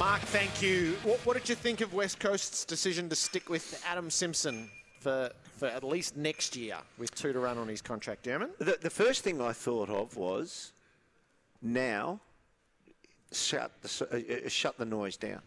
Mark, thank you. What, what did you think of West Coast's decision to stick with Adam Simpson for, for at least next year with two to run on his contract, German? The, the first thing I thought of was now shut the, uh, uh, shut the noise down.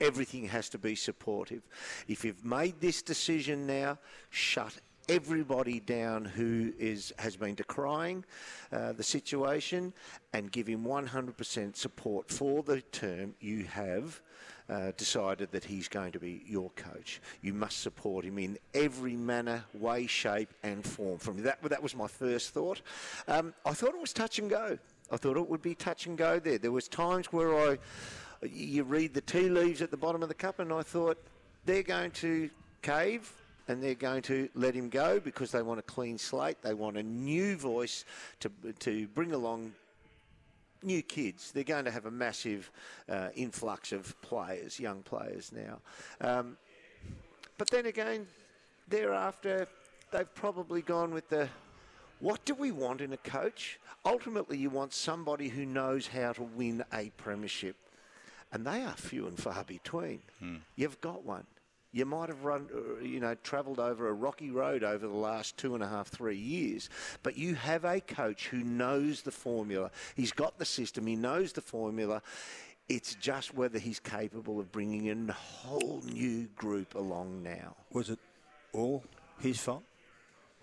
Everything has to be supportive. If you've made this decision now, shut everybody down who is has been decrying uh, the situation and give him 100% support for the term you have uh, decided that he's going to be your coach. You must support him in every manner, way, shape, and form. From that, that was my first thought. Um, I thought it was touch and go. I thought it would be touch and go there. There was times where I, you read the tea leaves at the bottom of the cup, and I thought they're going to cave and they're going to let him go because they want a clean slate. They want a new voice to to bring along new kids. They're going to have a massive uh, influx of players, young players now. Um, but then again, thereafter, they've probably gone with the what do we want in a coach? Ultimately, you want somebody who knows how to win a premiership. And they are few and far between. You've got one. You might have run, uh, you know, travelled over a rocky road over the last two and a half, three years, but you have a coach who knows the formula. He's got the system. He knows the formula. It's just whether he's capable of bringing in a whole new group along now. Was it all his fault?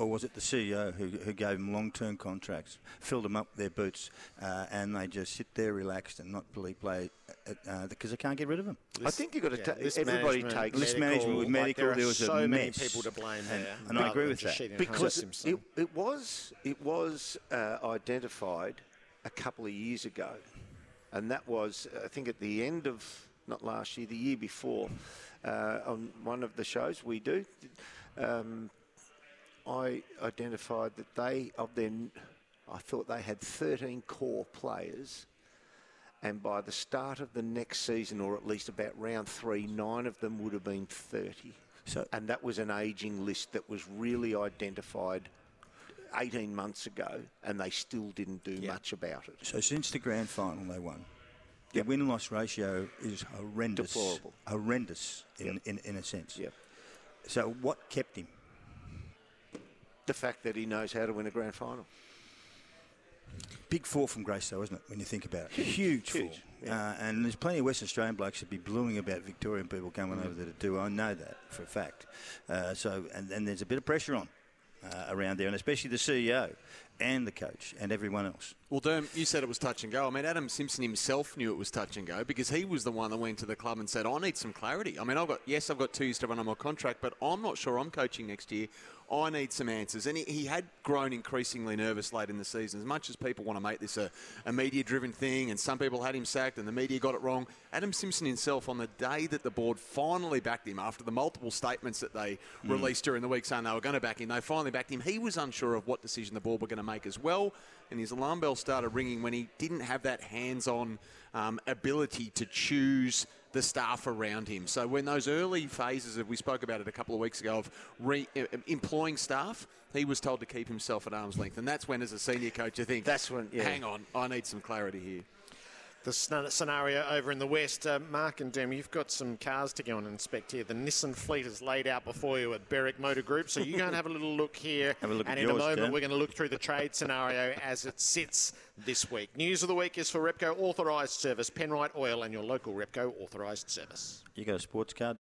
Or was it the CEO who, who gave them long term contracts, filled them up with their boots, uh, and they just sit there relaxed and not really play uh, because they can't get rid of him? I think you've got to Yeah, ta- everybody management, takes List management with like, medical, there, are there was a so many people to blame And- there. and I agree with that. because it, it was it was uh, identified a couple of years ago, and that was I think at the end of not last year, the year before, uh, on one of the shows we do. Um, I identified that they of their I thought they had 13 core players. And by the start of the next season, or at least about round three, nine of them would have been 30. So- and that was an ageing list that was really identified 18 months ago, and they still didn't do much about it. So since the grand final they won, the win loss ratio is horrendous. Deplorable. Horrendous in, Yep. in, in a sense. Yep. So what kept him? The fact that he knows how to win a grand final. Big fall from grace, though, isn't it? When you think about it, huge, fall. huge, Uh, and there's plenty of West Australian blokes that be bluing about Victorian people coming over there to do. I know that for a fact. Uh, so, and, and there's a bit of pressure on uh, around there, and especially the CEO and the coach and everyone else. Well, Derm, you said it was touch and go. I mean, Adam Simpson himself knew it was touch and go because he was the one that went to the club and said, "I need some clarity." I mean, I've got yes, I've got two years to run on my contract, but I'm not sure I'm coaching next year. I need some answers. And he, he had grown increasingly nervous late in the season. As much as people want to make this a, a media-driven thing, and some people had him sacked, and the media got it wrong. Adam Simpson himself, on the day that the board finally backed him, after the multiple statements that they released during the week saying they were going to back him, they finally backed him. He was unsure of what decision the board were going to make as well and his alarm bell started ringing when he didn't have that hands-on um, ability to choose the staff around him. So when those early phases of we spoke about it a couple of weeks ago of re, employing staff, he was told to keep himself at arm's length, and that's when, as a senior coach, you think, That's when- yeah. hang on, I need some clarity here. The scenario over in the west, uh, Mark and Derm, you've got some cars to go and inspect here. The Nissan fleet is laid out before you at Berwick Motor Group, so you go and have a little look here. Have a look and at in yours, a moment, Derm. we're going to look through the trade scenario as it sits this week. News of the week is for Repco Authorised Service, Penrite Oil, and your local Repco Authorised Service. You got a sports card?